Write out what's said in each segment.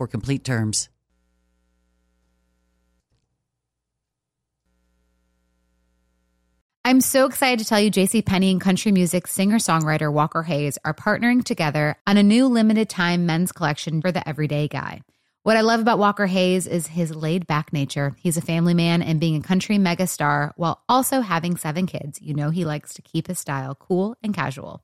for complete terms. I'm so excited to tell you JC Penney and country music singer-songwriter Walker Hayes are partnering together on a new limited time men's collection for the everyday guy. What I love about Walker Hayes is his laid back nature. He's a family man and being a country megastar while also having seven kids. You know, he likes to keep his style cool and casual.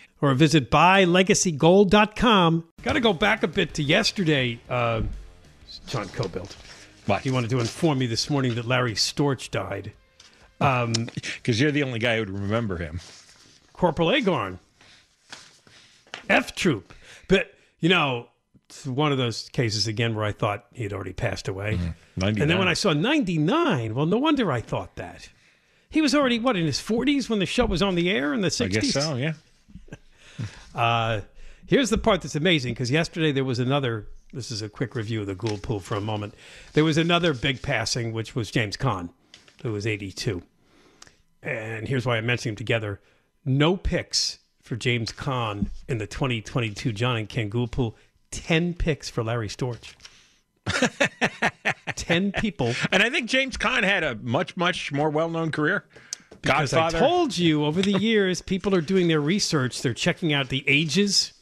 or visit buylegacygold.com. Got to go back a bit to yesterday, uh, John Kobylt. What? He wanted to inform me this morning that Larry Storch died. Because um, you're the only guy who would remember him. Corporal Agarn. F Troop. But, you know, it's one of those cases again where I thought he had already passed away. Mm-hmm. And then when I saw 99, well, no wonder I thought that. He was already, what, in his 40s when the show was on the air in the 60s? I guess so, yeah. Uh, here's the part that's amazing because yesterday there was another. This is a quick review of the Ghoul pool for a moment. There was another big passing, which was James Caan, who was 82. And here's why I mentioned him together. No picks for James Caan in the 2022 John and Ken Ghoul pool. 10 picks for Larry Storch. 10 people. And I think James Caan had a much, much more well known career. Because Godfather. I told you over the years, people are doing their research. They're checking out the ages.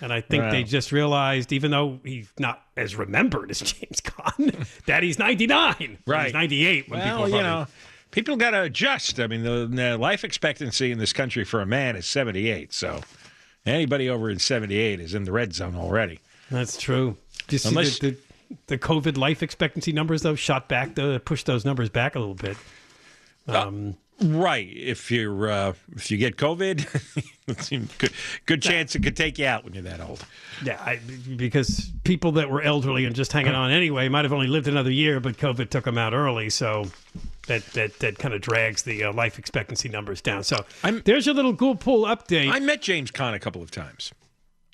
And I think they just realized, even though he's not as remembered as James Caan, that he's 99. Right. He's 98 when well, people you know, people got to adjust. I mean, the, the, life expectancy in this country for a man is 78. So anybody over in 78 is in the red zone already. That's true. Do you see Unless, the, the, the, COVID life expectancy numbers, though, shot back, to push those numbers back a little bit. Uh, um, Right. If you're uh, if you get COVID, good good chance it could take you out when you're that old. Yeah, I, because people that were elderly and just hanging on anyway might have only lived another year, but COVID took them out early, so that that that kind of drags the uh, life expectancy numbers down. So I'm, there's your little Ghoul pool update. I met James Caan a couple of times.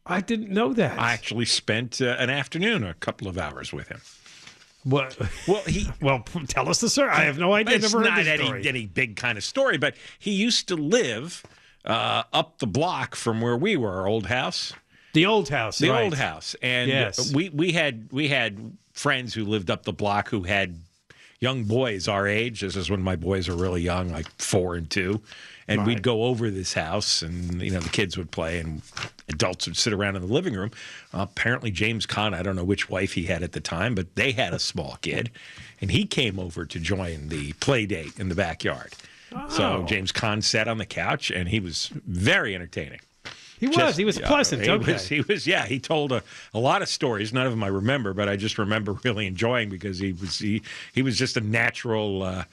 I didn't know that. I actually spent uh, an afternoon, a couple of hours with him. What? Well, he well tell us the story. I have no idea. It's Never not heard any any big kind of story, but he used to live uh, up the block from where we were, our old house. The old house. The right. old house, and yes. we we had we had friends who lived up the block who had young boys our age. This is when my boys were really young, like four and two and right. we'd go over this house, and you know the kids would play, and adults would sit around in the living room. Uh, apparently, James Caan, I don't know which wife he had at the time, but they had a small kid, and he came over to join the play date in the backyard. Oh. So James Caan sat on the couch, and he was very entertaining. He was. Just, he was pleasant. he okay. Was, he was. Yeah. He told a, a lot of stories. None of them I remember, but I just remember really enjoying because he was he he was just a natural. Uh,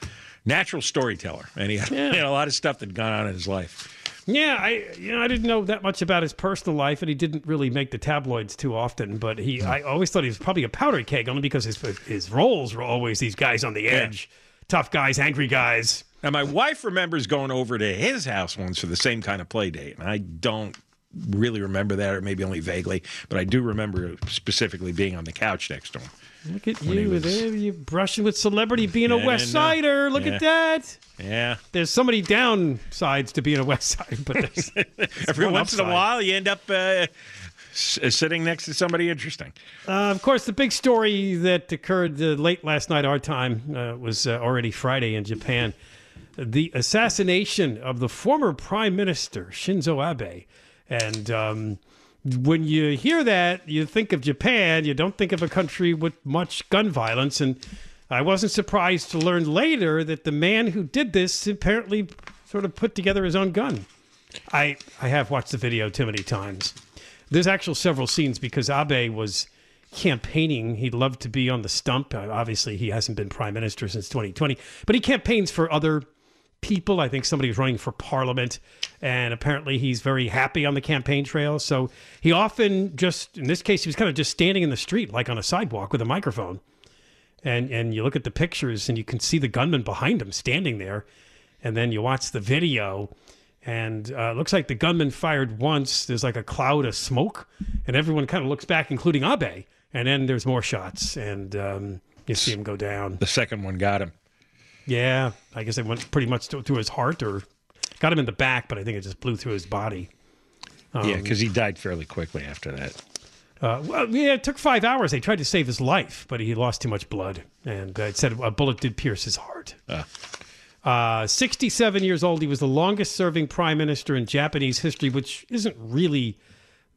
natural storyteller, and he had, Yeah. he had a lot of stuff that had gone on in his life. Yeah, I you know I didn't know that much about his personal life, and he didn't really make the tabloids too often. But he, I always thought he was probably a powder keg, only because his his roles were always these guys on the edge, tough guys, angry guys. Now, my wife remembers going over to his house once for the same kind of play date, and I don't really remember that, or maybe only vaguely, but I do remember specifically being on the couch next to him. Look at you, was- there you brushing with celebrity, being Yeah, a West Sider. Look Yeah. at that. Yeah. There's so many downsides to being a West Side, but there's, Every one once in a while, you end up uh, s- sitting next to somebody interesting. Uh, of course, the big story that occurred uh, late last night, our time, uh, was uh, already Friday in Japan. The assassination of the former Prime Minister Shinzo Abe. And um, when you hear that, you think of Japan, you don't think of a country with much gun violence. And I wasn't surprised to learn later that the man who did this apparently sort of put together his own gun. I, I have watched the video too many times. There's actual several scenes because Abe was campaigning. He'd love to be on the stump. Uh, obviously, he hasn't been prime minister since 2020, but he campaigns for other people. I think somebody was running for parliament, and apparently he's very happy on the campaign trail. So he often just, in this case, he was kind of just standing in the street, like on a sidewalk with a microphone. And and you look at the pictures, and you can see the gunman behind him standing there. And then you watch the video, and uh, it looks like the gunman fired once. There's like a cloud of smoke, and everyone kind of looks back, including Abe. And then there's more shots, and um, you see him go down. The second one got him. Yeah, I guess it went pretty much to- through his heart, or got him in the back, but I think it just blew through his body. yeah, because he died fairly quickly after that. Uh, well, yeah, it took five hours. They tried to save his life, but he lost too much blood, and uh, it said a bullet did pierce his heart. Uh, 67 years old, he was the longest-serving prime minister in Japanese history, which isn't really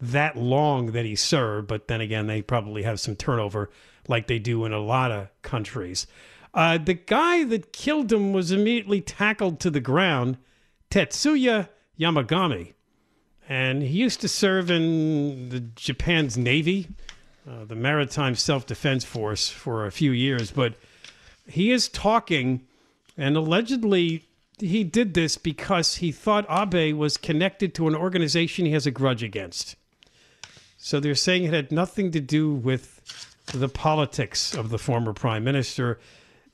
that long that he served. But then again, they probably have some turnover, like they do in a lot of countries. Uh, the guy that killed him was immediately tackled to the ground, Tetsuya Yamagami and he used to serve in the Japan's Navy, uh, the Maritime Self Defense Force, for a few years. But he is talking, and allegedly he did this because he thought Abe was connected to an organization he has a grudge against. So they're saying it had nothing to do with the politics of the former prime minister.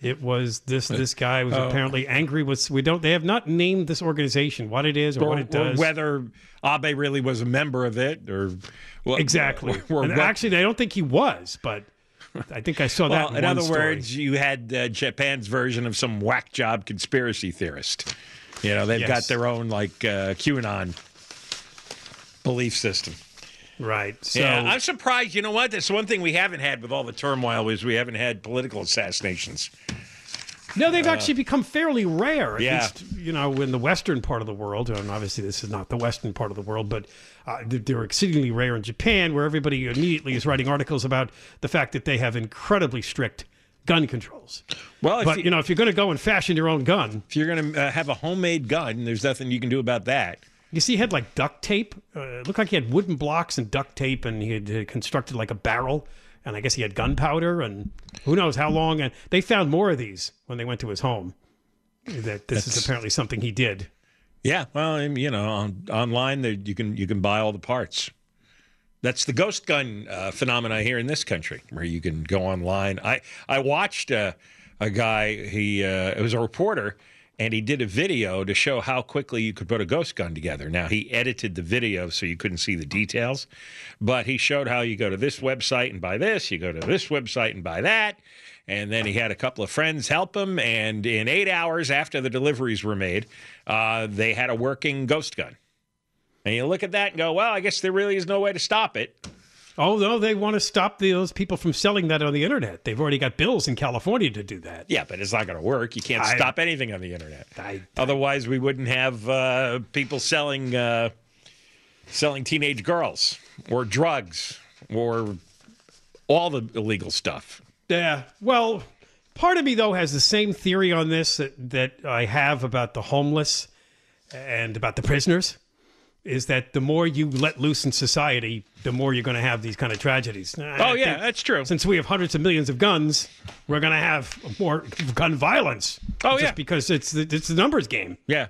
It was this this guy was apparently angry with we don't they have not named this organization what it is or, Or, what it or does whether Abe really was a member of it, or well, Exactly. or and what- actually, I don't think he was, but I think I saw that. in, in other story. words, you had uh, Japan's version of some whack job conspiracy theorist. You know, they've got their own like uh, QAnon belief system. Right? So yeah, I'm surprised. You know what? That's one thing we haven't had with all the turmoil is we haven't had political assassinations. no, they've actually become fairly rare. At uh, yeah. least, you know, in the western part of the world, and obviously this is not the western part of the world, but uh, they're- they're exceedingly rare in Japan, where everybody immediately is writing articles about the fact that they have incredibly strict gun controls. Well, if, But you, you know, if you're going to go and fashion your own gun, if you're going to uh, have a homemade gun, there's nothing you can do about that. You see, he had like duct tape. Uh, it looked like he had wooden blocks and duct tape, and he had uh, constructed like a barrel. And I guess he had gunpowder, and who knows how long. And they found more of these when they went to his home. That this is apparently something he did. Yeah, well, you know, on, online there you can you can buy all the parts. That's the ghost gun uh, phenomena here in this country, where you can go online. I I watched uh, a guy. He uh, it was a reporter, and he did a video to show how quickly you could put a ghost gun together. Now he edited the video so you couldn't see the details, but he showed how you go to this website and buy this. You go to this website and buy that. And then he had a couple of friends help him. And in eight hours after the deliveries were made, uh, they had a working ghost gun. And you look at that and go, well, I guess there really is no way to stop it. Oh no, they want to stop the, those people from selling that on the internet. They've already got bills in California to do that. Yeah, but it's not going to work. You can't I- stop anything on the internet. I- Otherwise, we wouldn't have uh, people selling uh, selling teenage girls or drugs or all the illegal stuff. Yeah. Well, part of me though has the same theory on this that, that I have about the homeless and about the prisoners. Is that the more you let loose in society, the more you're going to have these kind of tragedies. Oh yeah, that's true. Since we have hundreds of millions of guns, we're going to have more gun violence. Oh, just yeah. because it's the, it's the numbers game. Yeah.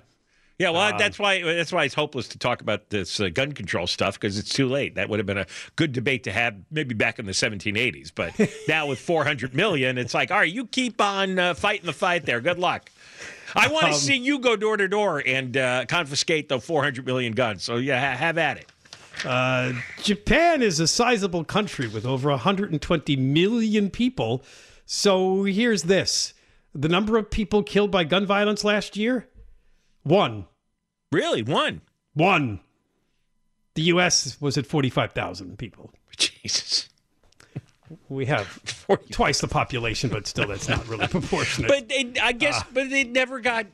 Yeah, well, Um, that's why that's why it's hopeless to talk about this uh, gun control stuff because it's too late. That would have been a good debate to have maybe back in the 1780s, but now with 400 million, it's like, all right, you keep on uh, fighting the fight there. Good luck. I want to Um, see you go door to door and uh, confiscate the 400 million guns. So yeah, ha- have at it. Uh, Japan is a sizable country with over 120 million people. So here's this: the number of people killed by gun violence last year, one, Really, one. one. The U.S. was at 45,000 people. Jesus. We have twice the population, but still, that's not really proportionate. But they, I guess, Ah. but it never got.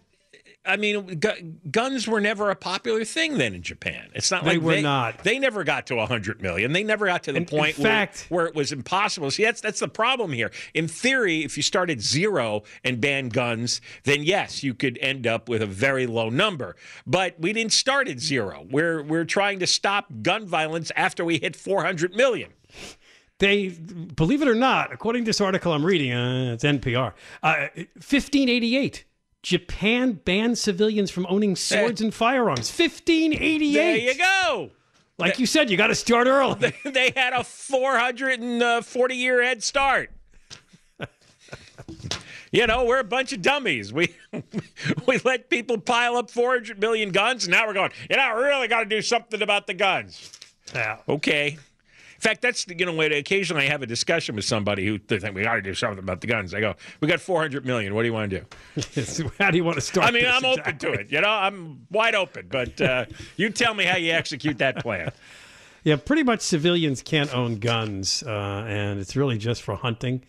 I mean, gu- guns were never a popular thing then in Japan. It's not They like were they, not. They never got to hundred million. They never got to the In- in point where, fact- where it was impossible. See, that's that's the problem here. In theory, if you start at zero and ban guns, then yes, you could end up with a very low number. But we didn't start at zero. We're we're trying to stop gun violence after we hit four hundred million. They, believe it or not, according to this article I'm reading, uh, it's NPR, uh, 1588. Japan banned civilians from owning swords and firearms. 1588. There you go. Like you said, you got to start early. they had a 440 year head start. you know, we're a bunch of dummies. We we let people pile up 400 million guns, and now we're going, you know, we really got to do something about the guns. Yeah. Okay. In fact, that's the you know when occasionally I have a discussion with somebody who they think we got to do something about the guns. I go, we got 400 million. What do you want to do? How do you want to start? I mean, I'm open to it. You know, I'm wide open. But uh, you tell me how you execute that plan. Yeah, pretty much civilians can't own guns, uh, and it's really just for hunting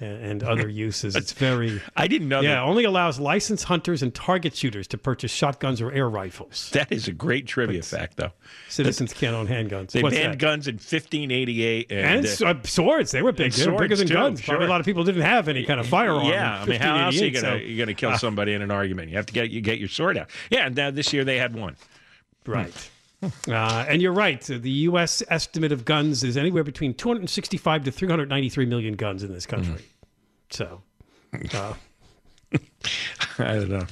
and, other uses. It's very. I didn't know Yeah, that. only allows licensed hunters and target shooters to purchase shotguns or air rifles. That is a great trivia fact, though. Citizens can't own handguns. They What's banned that? guns in 1588. And, And uh, uh, swords, they were big. They were bigger than too, guns. Probably sure. a lot of people didn't have any kind of firearm. yeah, I mean, how else are you gonna so- you gonna kill somebody in an argument? You have to get you get your sword out. Yeah, and now this year they had one. Right. Uh, and you're right. The U.S. estimate of guns is anywhere between 265 to 393 million guns in this country. So, uh, I don't know.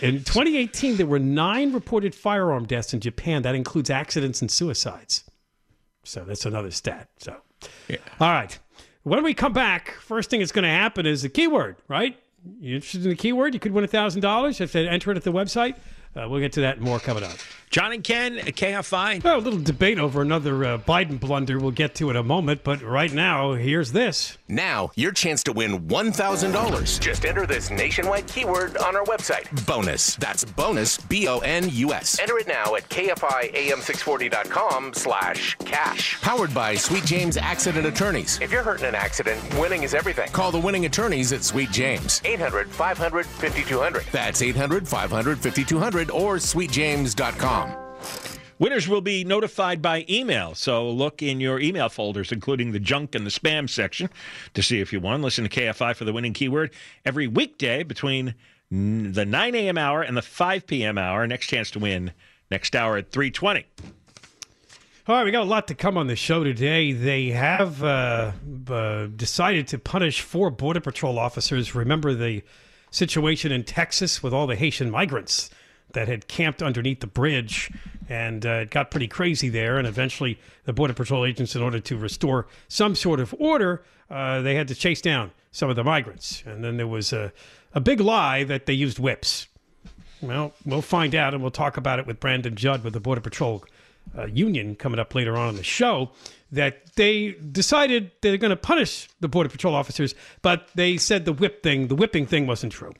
in 2018, there were nine reported firearm deaths in Japan. That includes accidents and suicides. So that's another stat. So, yeah. all right. When we come back, first thing that's going to happen is the keyword, right? You interested in the keyword? You could win a $1,000 if they enter it at the website. Uh, we'll get to that and more coming up. John and Ken, KFI. Well, a little debate over another uh, Biden blunder we'll get to in a moment, but right now, here's this. Now, your chance to win $1,000. Just enter this nationwide keyword on our website. Bonus. That's bonus, B O N U S. Enter it now at KFIAM640.com slash cash. Powered by Sweet James Accident Attorneys. If you're hurt in an accident, winning is everything. Call the winning attorneys at Sweet James. 800 500 5200. That's 800 500 5200 or sweetjames.com. Winners will be notified by email, so look in your email folders, including the junk and the spam section, to see if you won. Listen to KFI for the winning keyword every weekday between the 9 a.m. hour and the 5 p.m. hour. Next chance to win next hour at 3:20. All right, we got a lot to come on the show today. They have uh, uh, decided to punish four Border Patrol officers. Remember the situation in Texas with all the Haitian migrants that had camped underneath the bridge, and uh, it got pretty crazy there. And eventually, the Border Patrol agents, in order to restore some sort of order, uh, they had to chase down some of the migrants. And then there was a, a big lie that they used whips. Well, we'll find out, and we'll talk about it with Brandon Judd with the Border Patrol uh, Union coming up later on in the show. That they decided they're going to punish the Border Patrol officers, but they said the whip thing, the whipping thing, wasn't true,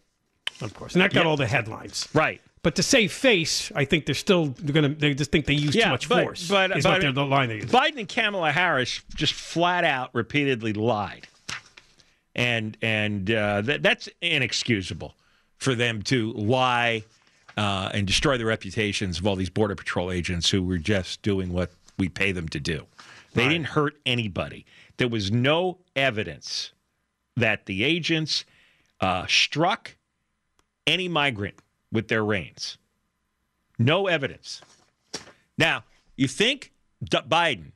of course, and that got Yeah. all the headlines. Right. But to save face, I think they're still going to they just think they use too much but- force. but- is but- what they're, the line they use. Biden and Kamala Harris just flat out repeatedly lied, and and uh, that, that's inexcusable for them to lie uh, and destroy the reputations of all these border patrol agents who were just doing what we pay them to do. They didn't hurt anybody. There was no evidence that the agents uh, struck any migrant with their reins. No evidence. Now, you think D- Biden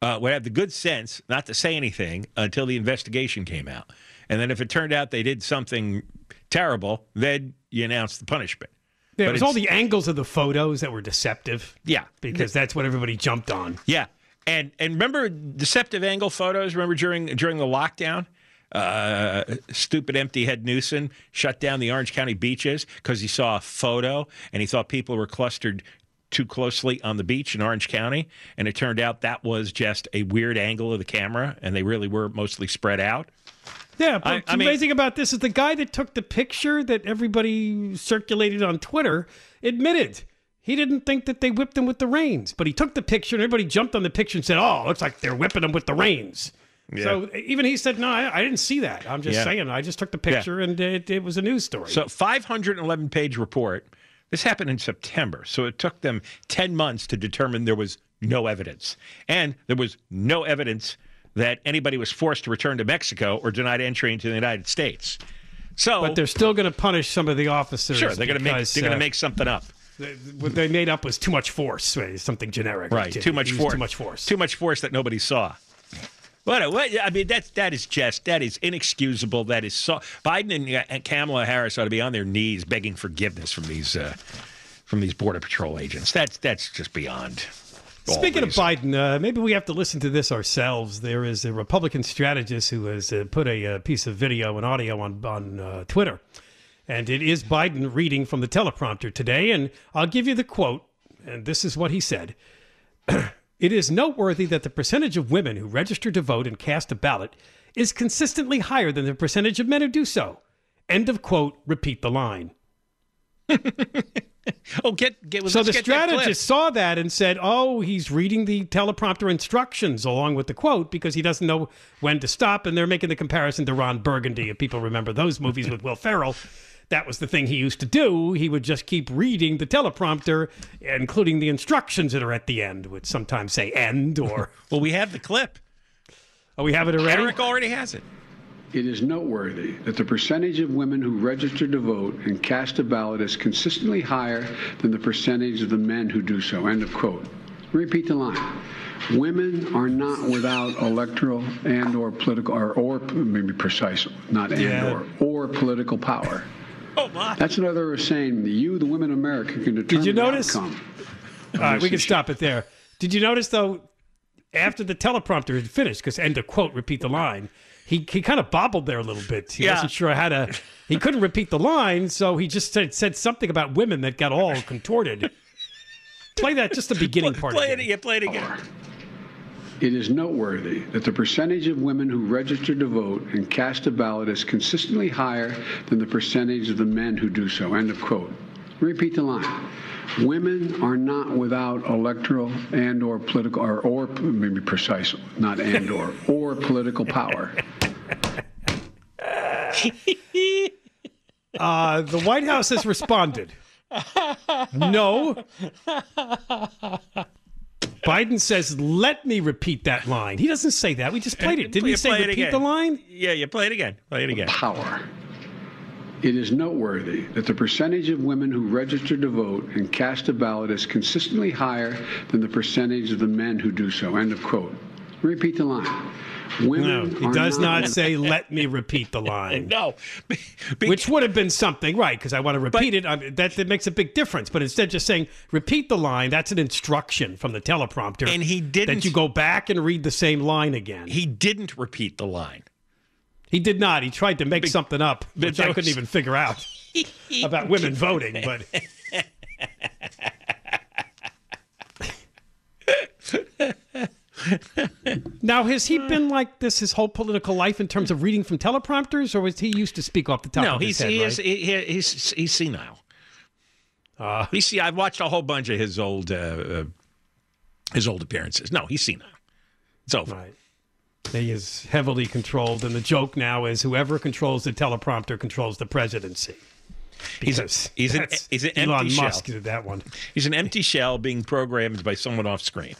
uh, would have the good sense not to say anything until the investigation came out. And then if it turned out they did something terrible, then you announce the punishment. There But was all the angles of the photos that were deceptive. Yeah. Because that's what everybody jumped on. Yeah, and and remember deceptive angle photos. Remember during during the lockdown, uh, stupid empty head Newsom shut down the Orange County beaches because he saw a photo and he thought people were clustered too closely on the beach in Orange County, and it turned out that was just a weird angle of the camera, and they really were mostly spread out. Yeah, but I- what's I mean- amazing about this is the guy that took the picture that everybody circulated on Twitter admitted he didn't think that they whipped him with the reins, but he took the picture and everybody jumped on the picture and said, "Oh, looks like they're whipping him with the reins." So even he said, "No, I, I didn't see that. I'm just Yeah. saying. I just took the picture and it, it was a news story." So 511 page report. This happened in September, so it took them 10 months to determine there was no evidence, and there was no evidence that anybody was forced to return to Mexico or denied entry into the United States. So, but they're still going to punish some of the officers. sure they're going to make they're going to uh, make something up, what they made up was too much force, something generic. right? Too much force. Too much force. Too much force that nobody saw. What, what? I mean, that's that is just that is inexcusable. That is so. Biden and, uh, and Kamala Harris ought to be on their knees begging forgiveness from these uh, from these border patrol agents. That's that's just beyond. Speaking of. Biden, uh, maybe we have to listen to this ourselves. There is a Republican strategist who has uh, put a, uh piece of video and audio on on uh, Twitter, and it is Biden reading from the teleprompter today. And I'll give you the quote, and this is what he said. It is noteworthy that the percentage of women who register to vote and cast a ballot is consistently higher than the percentage of men who do so. End of quote. Repeat the line. Oh, get get. So the strategist saw that and said, "Oh, he's reading the teleprompter instructions along with the quote because he doesn't know when to stop." And they're making the comparison to Ron Burgundy. If people remember those movies with Will Ferrell, that was the thing he used to do. He would just keep reading the teleprompter, including the instructions that are at the end, which sometimes say "end" or Well, we have the clip. "Oh, we have it already." Eric already has it. It is noteworthy that the percentage of women who register to vote and cast a ballot is consistently higher than the percentage of the men who do so. End of quote. Repeat the line. Women are not without electoral and or political or, or maybe precise, not and Yeah. or or political power. Oh my! That's another saying you, the women of America, can determine you the notice? outcome. All right, we can stop it there. Did you notice though, after the teleprompter had finished, because end of quote, repeat the line, he he kind of bobbled there a little bit. He Yeah. wasn't sure how to. He couldn't repeat the line, so he just said said something about women that got all contorted. Play that just the beginning part. Play it. Yeah, play it again. It is noteworthy that the percentage of women who register to vote and cast a ballot is consistently higher than the percentage of the men who do so. End of quote. Repeat the line. Women are not without electoral and or political or, or maybe precise, not and or or political power. Uh, the White House has responded. No. Biden says, "Let me repeat that line." He doesn't say that. We just played it. Didn't he You say play repeat again. the line? Yeah, you play it again. Play it again. power. It is noteworthy that the percentage of women who register to vote and cast a ballot is consistently higher than the percentage of the men who do so. End of quote. Repeat the line. No, Women he are does not not say, "Let me repeat the line." No, Be- which would have been something, right? Because I want to repeat it. I mean, that, that makes a big difference. But instead, just saying repeat the line, that's an instruction from the teleprompter. And he didn't- That you go back and read the same line again. He, didn't repeat the line. He did not. He tried to make something up, but which I couldn't even figure out about women voting. But now, has he been like this his whole political life in terms of reading from teleprompters, or was he used to speak off the top No, of his he's head? he right? is, he, he- he's he's senile. Uh, He's see. I've watched a whole bunch of his old uh, uh, his old appearances. No, he's senile. It's over. Right. He is heavily controlled, and the joke now is whoever controls the teleprompter controls the presidency. He's a, he's an he's an Elon empty Musk shell. did that one. He's an empty shell being programmed by someone off screen.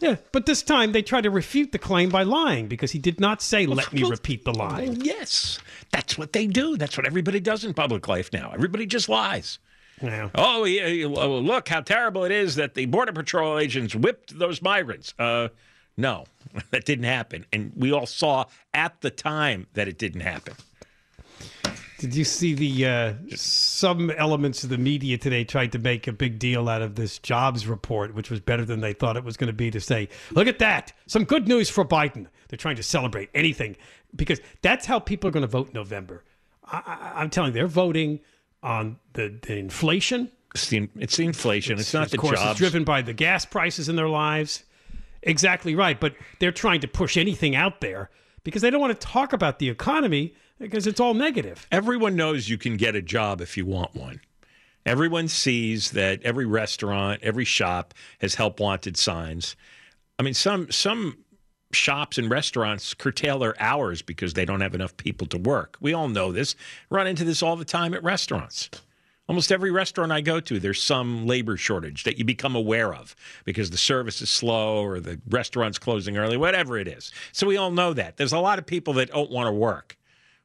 Yeah, but this time they tried to refute the claim by lying because he did not say, "Let me repeat the Well, yes, that's what they do. That's what everybody does in public life now. Everybody just lies. Yeah. Oh, yeah, look how terrible it is that the Border Patrol agents whipped those migrants. Uh, no, that didn't happen. And we all saw at the time that it didn't happen. Did you see the uh, some elements of the media today tried to make a big deal out of this jobs report, which was better than they thought it was going to be to say, look at that, some good news for Biden. They're trying to celebrate anything because that's how people are going to vote in November. I, am telling you, they're voting on the, the inflation. It's the, it's the inflation. It's, it's not the course, jobs. It's driven by the gas prices in their lives. Exactly right. But they're trying to push anything out there because they don't want to talk about the economy because it's all negative. Everyone knows you can get a job if you want one. Everyone sees that every restaurant, every shop has help wanted signs. I mean, some some shops and restaurants curtail their hours because they don't have enough people to work. We all know this. Run into this all the time at restaurants. Almost every restaurant I go to, there's some labor shortage that you become aware of because the service is slow or the restaurant's closing early, whatever it is. So we all know that. There's a lot of people that don't want to work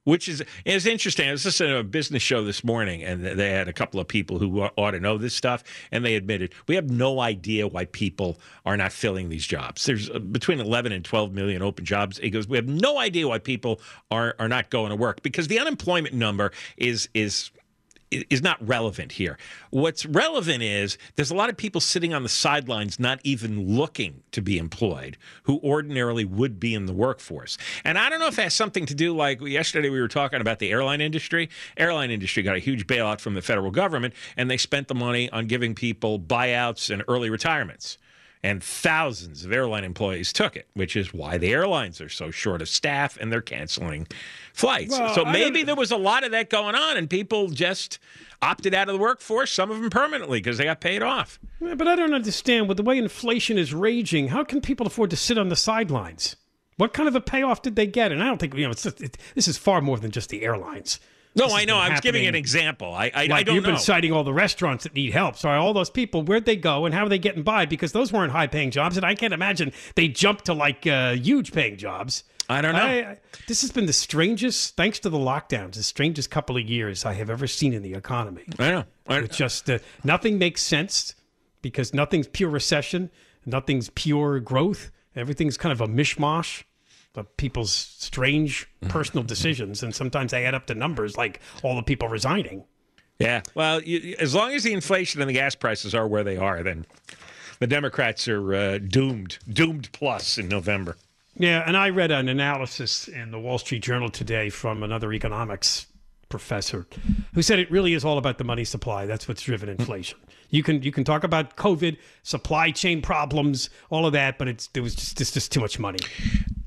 which is is interesting. I was listening to a business show this morning, and they had a couple of people who ought to know this stuff, and they admitted we have no idea why people are not filling these jobs. There's uh, between 11 and 12 million open jobs. He goes, we have no idea why people are are not going to work because the unemployment number is is is not relevant here. What's relevant is there's a lot of people sitting on the sidelines not even looking to be employed who ordinarily would be in the workforce. And I don't know if that's something to do like yesterday we were talking about the airline industry. Airline industry got a huge bailout from the federal government and they spent the money on giving people buyouts and early retirements and thousands of airline employees took it, which is why the airlines are so short of staff and they're canceling flights. Well, so maybe there was a lot of that going on, and people just opted out of the workforce, some of them permanently because they got paid off. Yeah, but I don't understand with the way inflation is raging, how can people afford to sit on the sidelines? What kind of a payoff did they get? And I don't think you know. Just, it, this is far more than just the airlines. No, I know. I was giving an example. I, I, like I don't know you've know. been citing all the restaurants that need help. So all those people, where'd they go and how are they getting by? Because those weren't high paying jobs, and I can't imagine they jumped to like uh, huge paying jobs. I don't know. I, this has been the strangest, thanks to the lockdowns, the strangest couple of years I have ever seen in the economy. I know. I, it's just uh, nothing makes sense because nothing's pure recession, nothing's pure growth. Everything's kind of a mishmash people's strange personal decisions, and sometimes they add up to numbers like all the people resigning. Yeah, well, you, as long as the inflation and the gas prices are where they are, then the Democrats are uh, doomed, doomed plus in November. Yeah, and I read an analysis in the Wall Street Journal today from another economics professor who said it really is all about the money supply. That's what's driven inflation. You can you can talk about COVID, supply chain problems, all of that, but it's there was just just, just too much money,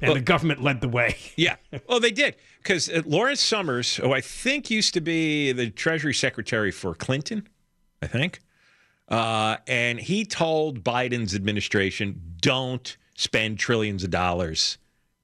and well, the government led the way. yeah, well they did because uh, Lawrence Summers, who I think used to be the Treasury Secretary for Clinton, I think, uh, and he told Biden's administration, "Don't spend trillions of dollars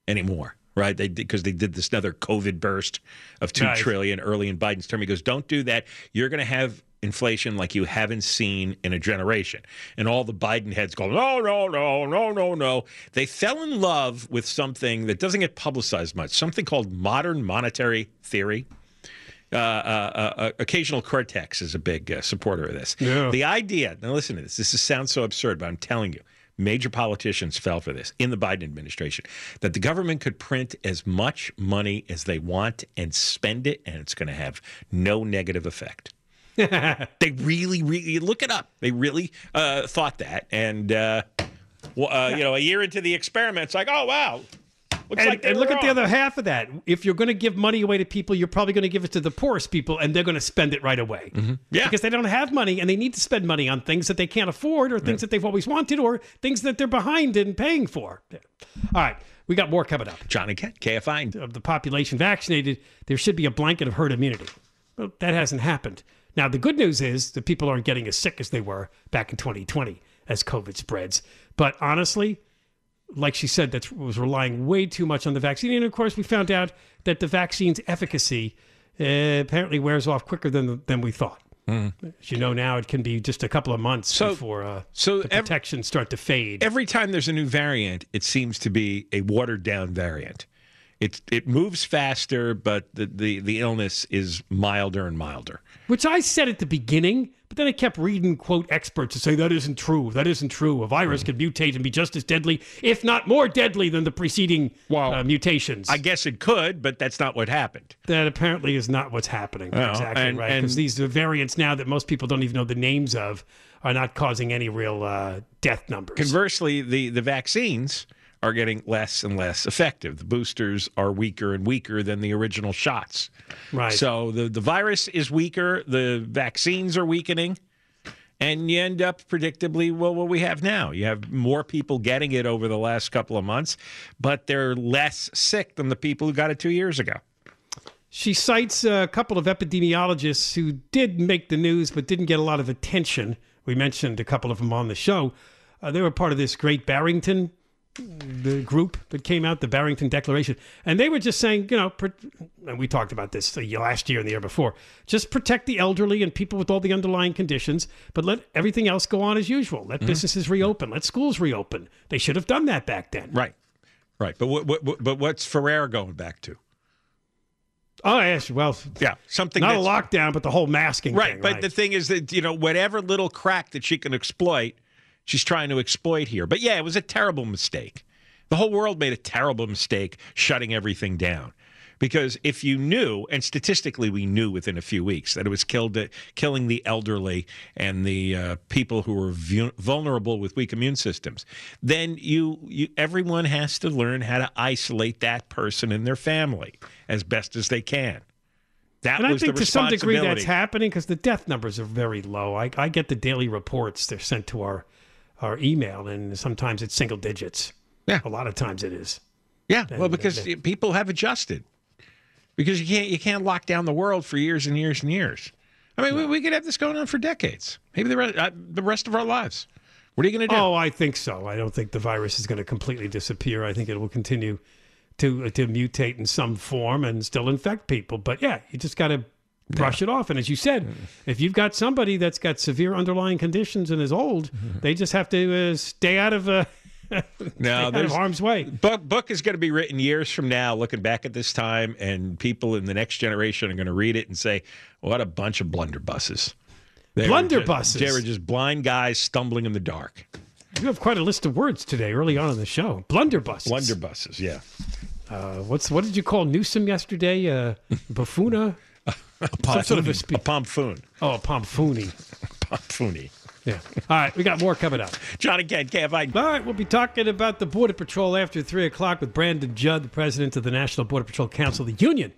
anymore." Right? They because they did this another COVID burst of two nice. trillion early in Biden's term. He goes, "Don't do that. You're going to have inflation like you haven't seen in a generation. And all the Biden heads go, no, no, no, no, no, no. They fell in love with something that doesn't get publicized much, something called modern monetary theory. Uh, uh, uh, uh occasional cortex is a big uh, supporter of this. Yeah. The idea, now listen to this, this is, sounds so absurd, but I'm telling you, major politicians fell for this in the Biden administration that the government could print as much money as they want and spend it, and it's going to have no negative effect. they really, really look it up. They really uh, thought that, and uh, well, uh, you know, a year into the experiment, it's like, oh wow, Looks and, like and look wrong. at the other half of that. If you're going to give money away to people, you're probably going to give it to the poorest people, and they're going to spend it right away. Mm-hmm. Yeah, because they don't have money, and they need to spend money on things that they can't afford, or things that they've always wanted, or things that they're behind in paying for. All right, we got more coming up. John Johnny Kent, KFI. Of the population vaccinated, there should be a blanket of herd immunity. Well, that hasn't happened. Now, the good news is that people aren't getting as sick as they were back in 2020 as COVID spreads. But honestly, like she said, that was relying way too much on the vaccine. And of course, we found out that the vaccine's efficacy uh, apparently wears off quicker than than we thought. Mm. As you know now, it can be just a couple of months so, before uh, so the protection start to fade. Every time there's a new variant, it seems to be a watered down variant. It it moves faster, but the, the, the illness is milder and milder. Which I said at the beginning, But then I kept reading, quote, experts to say that isn't true. That isn't true. A virus could mutate and be just as deadly, if not more deadly, than the preceding Well, uh, mutations. I guess it could, but that's not what happened. that apparently is not what's happening. Well, exactly and- right. Because these variants now that most people don't even know the names of are not causing any real uh, death numbers. Conversely, the, the vaccines are getting less and less effective. The boosters are weaker and weaker than the original shots. right. So the, the virus is weaker, the vaccines are weakening, and you end up predictably well what we have now. You have more people getting it over the last couple of months, but they're less sick than the people who got it two years ago. She cites a couple of epidemiologists who did make the news but didn't get a lot of attention. We mentioned a couple of them on the show. Uh, they were part of this great Barrington the group that came out, the Barrington Declaration, and they were just saying, you know, and we talked about this last year and the year before, just protect the elderly and people with all the underlying conditions, but let everything else go on as usual. Let mm-hmm. businesses reopen, let schools reopen. They should have done that back then. Right. Right. But what, what, what- but what's Ferrer going back to? Oh, yes, well, Yeah, something not a lockdown, but the whole masking Right, thing. but the thing is that you know whatever little crack that she can exploit, she's trying to exploit here. But yeah, it was a terrible mistake. The whole world made a terrible mistake shutting everything down. Because if you knew, and statistically we knew within a few weeks that it was killed, killing the elderly and the uh, people who were vu- vulnerable with weak immune systems, then you, you everyone has to learn how to isolate that person and their family as best as they can. That And I think to some degree that's happening because the death numbers are very low. I, I get the daily reports; they're sent to our our email, and sometimes it's single digits. Yeah. a lot of times it is. Yeah, well, because people have adjusted. Because you can't you can't lock down the world for years and years and years. I mean, we, we could have this going on for decades, maybe the rest, uh, the rest of our lives. What are you going to do? Oh, I think so. I don't think the virus is going to completely disappear. I think it will continue to to mutate in some form and still infect people. But yeah, you just got to brush it off. And as you said, if you've got somebody that's got severe underlying conditions and is old, they just have to uh, stay out of uh, no, out of there's harm's way. book book is going to be written years from now, looking back at this time, and people in the next generation are going to read it and say, "What a bunch of blunderbusses." They were just- Blunderbusses. They were just blind guys stumbling in the dark. You have quite a list of words today, early on in the show. Blunderbusses. Blunderbusses, yeah. Uh, what's what did you call Newsom yesterday? Uh, Buffuna? Some sort of a spe- A pompoon. oh, a pomfoony. Pompoony. Yeah. All right, we got more coming up. John and Ken, KFI. All right, we'll be talking about the Border Patrol after 3 o'clock with Brandon Judd, the president of the National Border Patrol Council, the union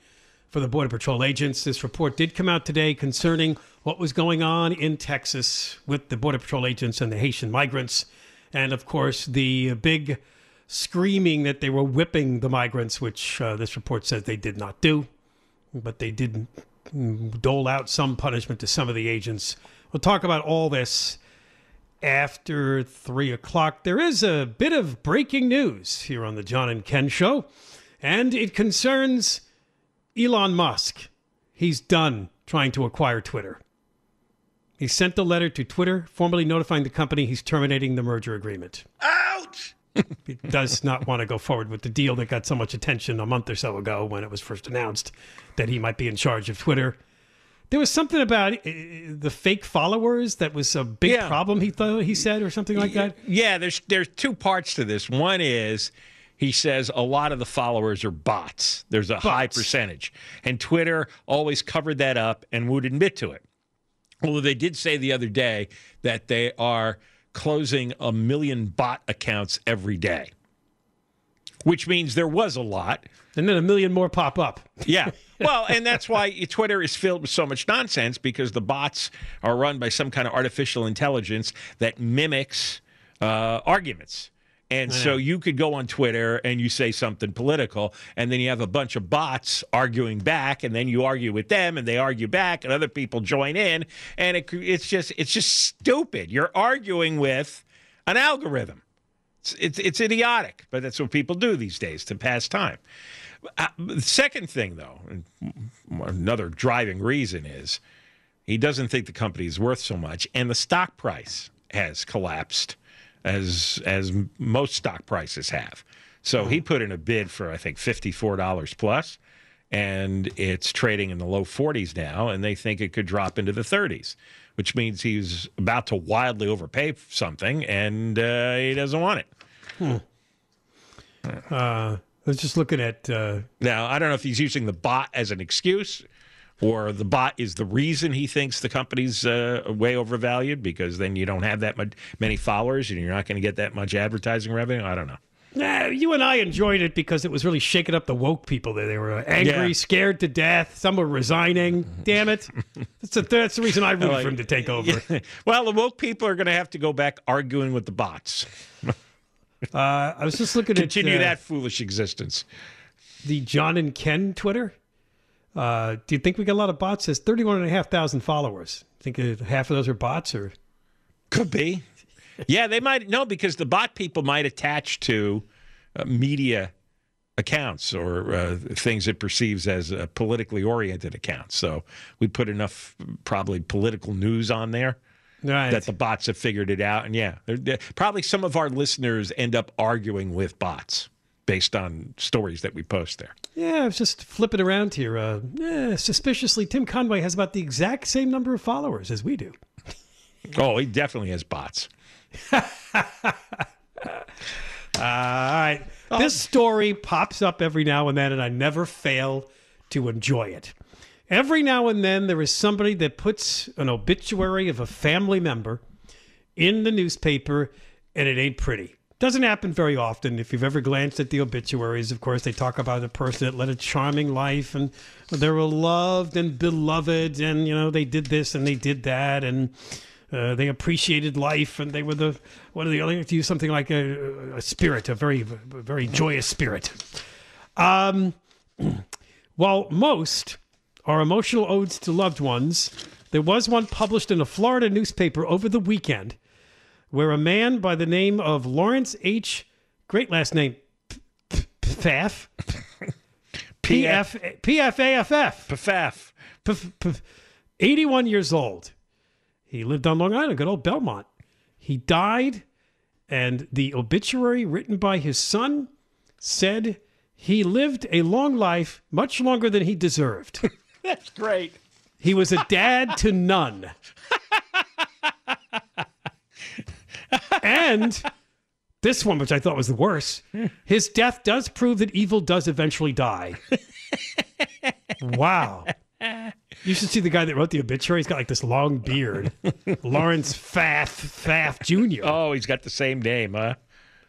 for the Border Patrol agents. This report did come out today concerning what was going on in Texas with the Border Patrol agents and the Haitian migrants. And of course, the big screaming that they were whipping the migrants, which uh, this report says they did not do, but they did mm, dole out some punishment to some of the agents. We'll talk about all this after three o'clock. There is a bit of breaking news here on the John and Ken show, and it concerns Elon Musk. He's done trying to acquire Twitter. He sent a letter to Twitter, formally notifying the company he's terminating the merger agreement. Ouch! He does not want to go forward with the deal that got so much attention a month or so ago when it was first announced that he might be in charge of Twitter. There was something about uh, the fake followers that was a big Yeah. problem. He thought he said, or something like that. Yeah, there's there's two parts to this. One is he says a lot of the followers are bots. There's a high percentage, and Twitter always covered that up and would admit to it. Although they did say the other day that they are closing a million bot accounts every day, which means there was a lot. And then a million more pop up. Yeah. Well, and that's why Twitter is filled with so much nonsense because the bots are run by some kind of artificial intelligence that mimics uh, arguments. And so you could go on Twitter and you say something political, and then you have a bunch of bots arguing back, and then you argue with them, and they argue back, and other people join in, and it, it's just it's just stupid. You're arguing with an algorithm. It's, it's, it's idiotic, but that's what people do these days to pass time. Uh, the second thing, though, another driving reason is he doesn't think the company is worth so much, and the stock price has collapsed, as as most stock prices have. So he put in a bid for I think fifty four dollars plus, and it's trading in the low forties now, and they think it could drop into the thirties. which means he's about to wildly overpay something and uh, he doesn't want it. Hmm. Uh, I was just looking at. Uh, Now, I don't know if he's using the bot as an excuse or the bot is the reason he thinks the company's uh, way overvalued because then you don't have that much, many followers and you're not going to get that much advertising revenue. I don't know. Nah, you and I enjoyed it because it was really shaking up the woke people. There, they were angry, Yeah. scared to death. Some were resigning. Damn it! That's the, that's the reason I rooted Like- for him to take over. well, the woke people are going to have to go back arguing with the bots. Uh, I was just looking Continue at uh, that foolish existence. the John and Ken Twitter. Uh, do you think we got a lot of bots? Says thirty-one and a half thousand followers. Think half of those are bots, or Could be. Yeah, they might. No, because the bot people might attach to uh, media accounts or uh, things it perceives as uh, politically oriented accounts. So we put enough probably political news on there right? that the bots have figured it out. And yeah, they're, they're- probably some of our listeners end up arguing with bots based on stories that we post there. Yeah, I was just flipping around here. Uh, yeah, suspiciously, Tim Conway has about the exact same number of followers as we do. Oh, he definitely has bots. all right. This story pops up every now and then, and I never fail to enjoy it. Every now and then, there is somebody that puts an obituary of a family member in the newspaper, and it ain't pretty. Doesn't happen very often. If you've ever glanced at the obituaries, of course, they talk about a person that led a charming life and they were loved and beloved, and you know they did this and they did that, and uh, they appreciated life, and they were the what are the other to use something like a, a spirit, a very very joyous spirit. Um, while most are emotional odes to loved ones, there was one published in a Florida newspaper over the weekend where a man by the name of Lawrence H. Great last name. Pfaff. PF, PFAFF. Pafaf. Pf- pf- 81 years old. He lived on Long Island, good old Belmont. He died, and the obituary written by his son said he lived a long life, much longer than he deserved. That's great. He was a dad to none. and this one, which I thought was the worst, his death does prove that evil does eventually die. wow. You should see the guy that wrote the obituary. He's got like this long beard. Lawrence Pfaff Pfaff Jr. Oh, he's got the same name, huh?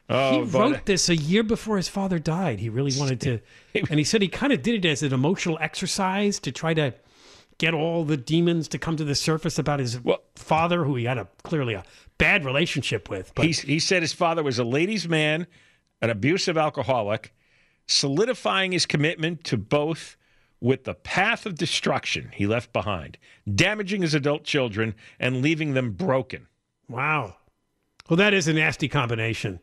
Oh, he Oh, but- wrote uh, this a year before his father died. He really wanted to, and he said he kind of did it as an emotional exercise to try to get all the demons to come to the surface about his Well- father, who he had a clearly a bad relationship with. But He, he said his father was a ladies' man, an abusive alcoholic, solidifying his commitment to both with the path of destruction he left behind, damaging his adult children and leaving them broken. wow, well, that is a nasty combination.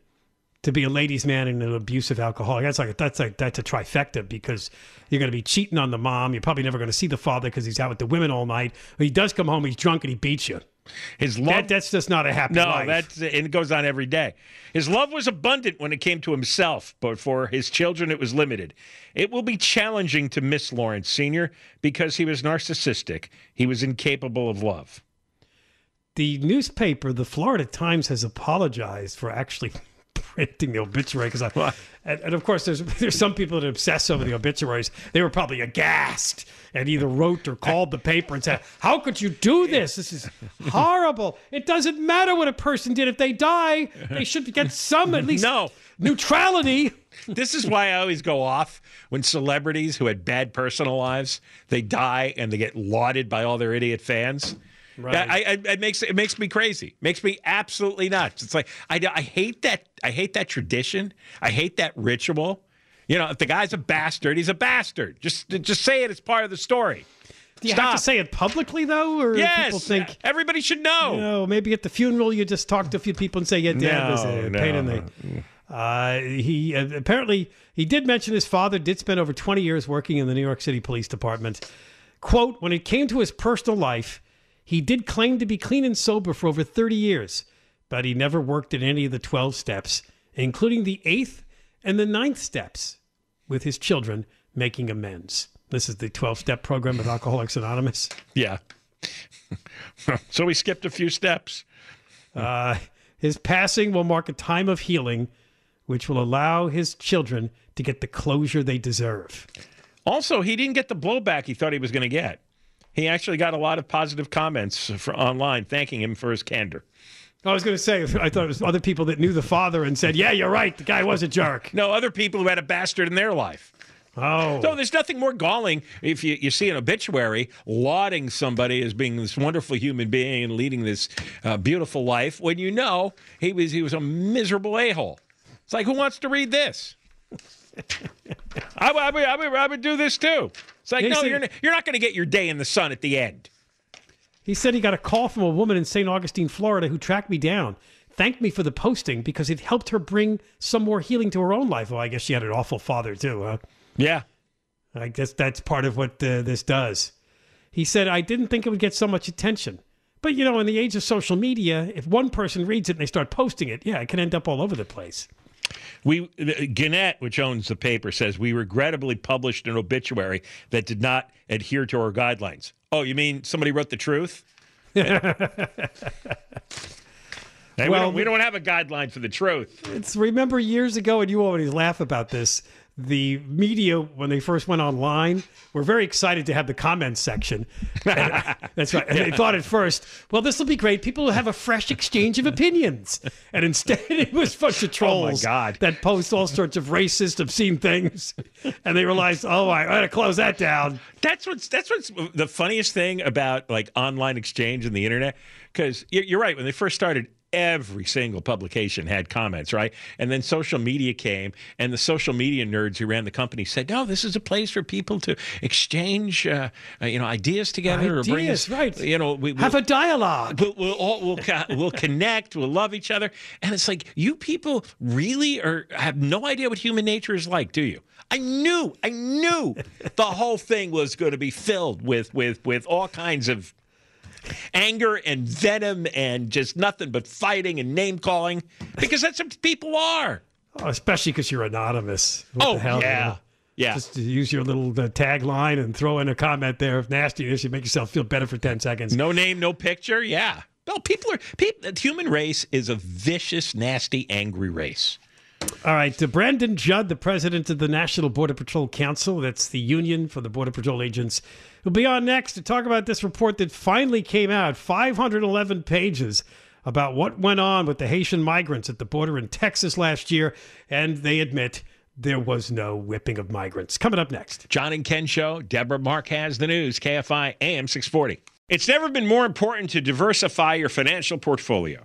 To be a ladies' man and an abusive alcoholic, that's like that's like that's a trifecta because you're going to be cheating on the mom. You're probably never going to see the father because he's out with the women all night. He does come home, he's drunk, and he beats you. His love, That, that's just not a happy no, life. that's and it goes on every day. His love was abundant when it came to himself, but for his children, it was limited. It will be challenging to miss Lawrence Sr. because he was narcissistic. He was incapable of love. the newspaper, the Florida Times, has apologized for actually printing the obituary because I, and, and of course, there's there's some people that obsess over the obituaries. They were probably aghast and either wrote or called the paper and said, "How could you do this? This is horrible. It doesn't matter what a person did. If they die, they should get some at least No. neutrality." this is why I always go off when celebrities who had bad personal lives they die and they get lauded by all their idiot fans. Right. I, I, it makes it makes me crazy. Makes me absolutely nuts. It's like I, I hate that I hate that tradition. I hate that ritual. You know, if the guy's a bastard, he's a bastard. Just just say it as part of the story. Do you Stop. have to say it publicly though, or yes, people think? everybody should know. You know, maybe at the funeral you just talk to a few people and say, "Yeah, Dad was a No, pain in no. the." Uh, he uh, apparently he did mention his father did spend over 20 years working in the New York City Police Department. Quote: When it came to his personal life, he did claim to be clean and sober for over 30 years, but he never worked in any of the 12 steps, including the eighth and the ninth steps, with his children making amends. This is the 12 step program of Alcoholics Anonymous. Yeah. so we skipped a few steps. Uh, his passing will mark a time of healing, which will allow his children to get the closure they deserve. Also, he didn't get the blowback he thought he was going to get. He actually got a lot of positive comments for online thanking him for his candor. I was going to say, I thought it was other people that knew the father and said, "Yeah, you're right. The guy was a jerk." No, other people who had a bastard in their life. Oh, So there's nothing more galling if you, you see an obituary lauding somebody as being this wonderful human being and leading this uh, beautiful life when you know he was he was a miserable a hole. It's like who wants to read this? I, I, I, would, I would do this too. It's like Yeah, no, you're not, you're not going to get your day in the sun at the end. He said he got a call from a woman in St. Augustine, Florida, who tracked me down, thanked me for the posting because it helped her bring some more healing to her own life. Well, I guess she had an awful father too, huh? Yeah. I guess that's part of what uh, this does. He said, I didn't think it would get so much attention. But, you know, in the age of social media, if one person reads it and they start posting it, yeah, it can end up all over the place. We Gannett, which owns the paper, says we regrettably published an obituary that did not adhere to our guidelines. Oh, you mean somebody wrote the truth? Hey, we, Well, don't, we don't have a guideline for the truth. It's remember years ago, and you always laugh about this. The media, when they first went online, were very excited to have the comments section. That's right. And they thought at first, well, this will be great. People will have a fresh exchange of opinions. And instead, it was a bunch of trolls God. that post all sorts of racist, obscene things. And they realized, oh, I got to close that down. That's what's that's what's the funniest thing about like online exchange and the internet. Because you're right. When they first started, every single publication had comments, right? And then social media came, and the social media nerds who ran the company said, "No, this is a place for people to exchange, uh, uh, you know, ideas together or bring us, right. You know, we, Have a dialogue. We'll, we'll all we'll, we'll connect. We'll love each other, and it's like you people really are have no idea what human nature is like, do you? I knew, I knew the whole thing was going to be filled with with with all kinds of anger and venom and just nothing but fighting and name calling because that's what people are. Oh, especially because you're anonymous. What oh the hell, you yeah, know? yeah. Just to use your little uh, tagline and throw in a comment there of nastiness, you make yourself feel better for 10 seconds. no name, no picture. Yeah. Well, people are people. The human race is a vicious, nasty, angry race. All right. Uh, Brandon Judd, the president of the National Border Patrol Council, that's the union for the Border Patrol agents, will be on next to talk about this report that finally came out 511 pages about what went on with the Haitian migrants at the border in Texas last year. And they admit there was no whipping of migrants. Coming up next. John and Ken Show. Deborah Mark has the news. KFI AM 640. It's never been more important to diversify your financial portfolio.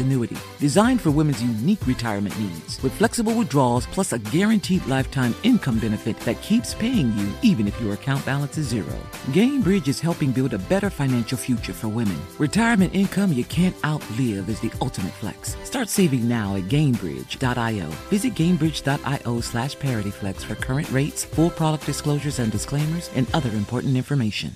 Annuity, designed for women's unique retirement needs, with flexible withdrawals plus a guaranteed lifetime income benefit that keeps paying you even if your account balance is zero. Gainbridge is helping build a better financial future for women. Retirement income you can't outlive is the ultimate flex. Start saving now at Gainbridge.io. Visit Gainbridge.io slash ParityFlex for current rates, full product disclosures and disclaimers, and other important information.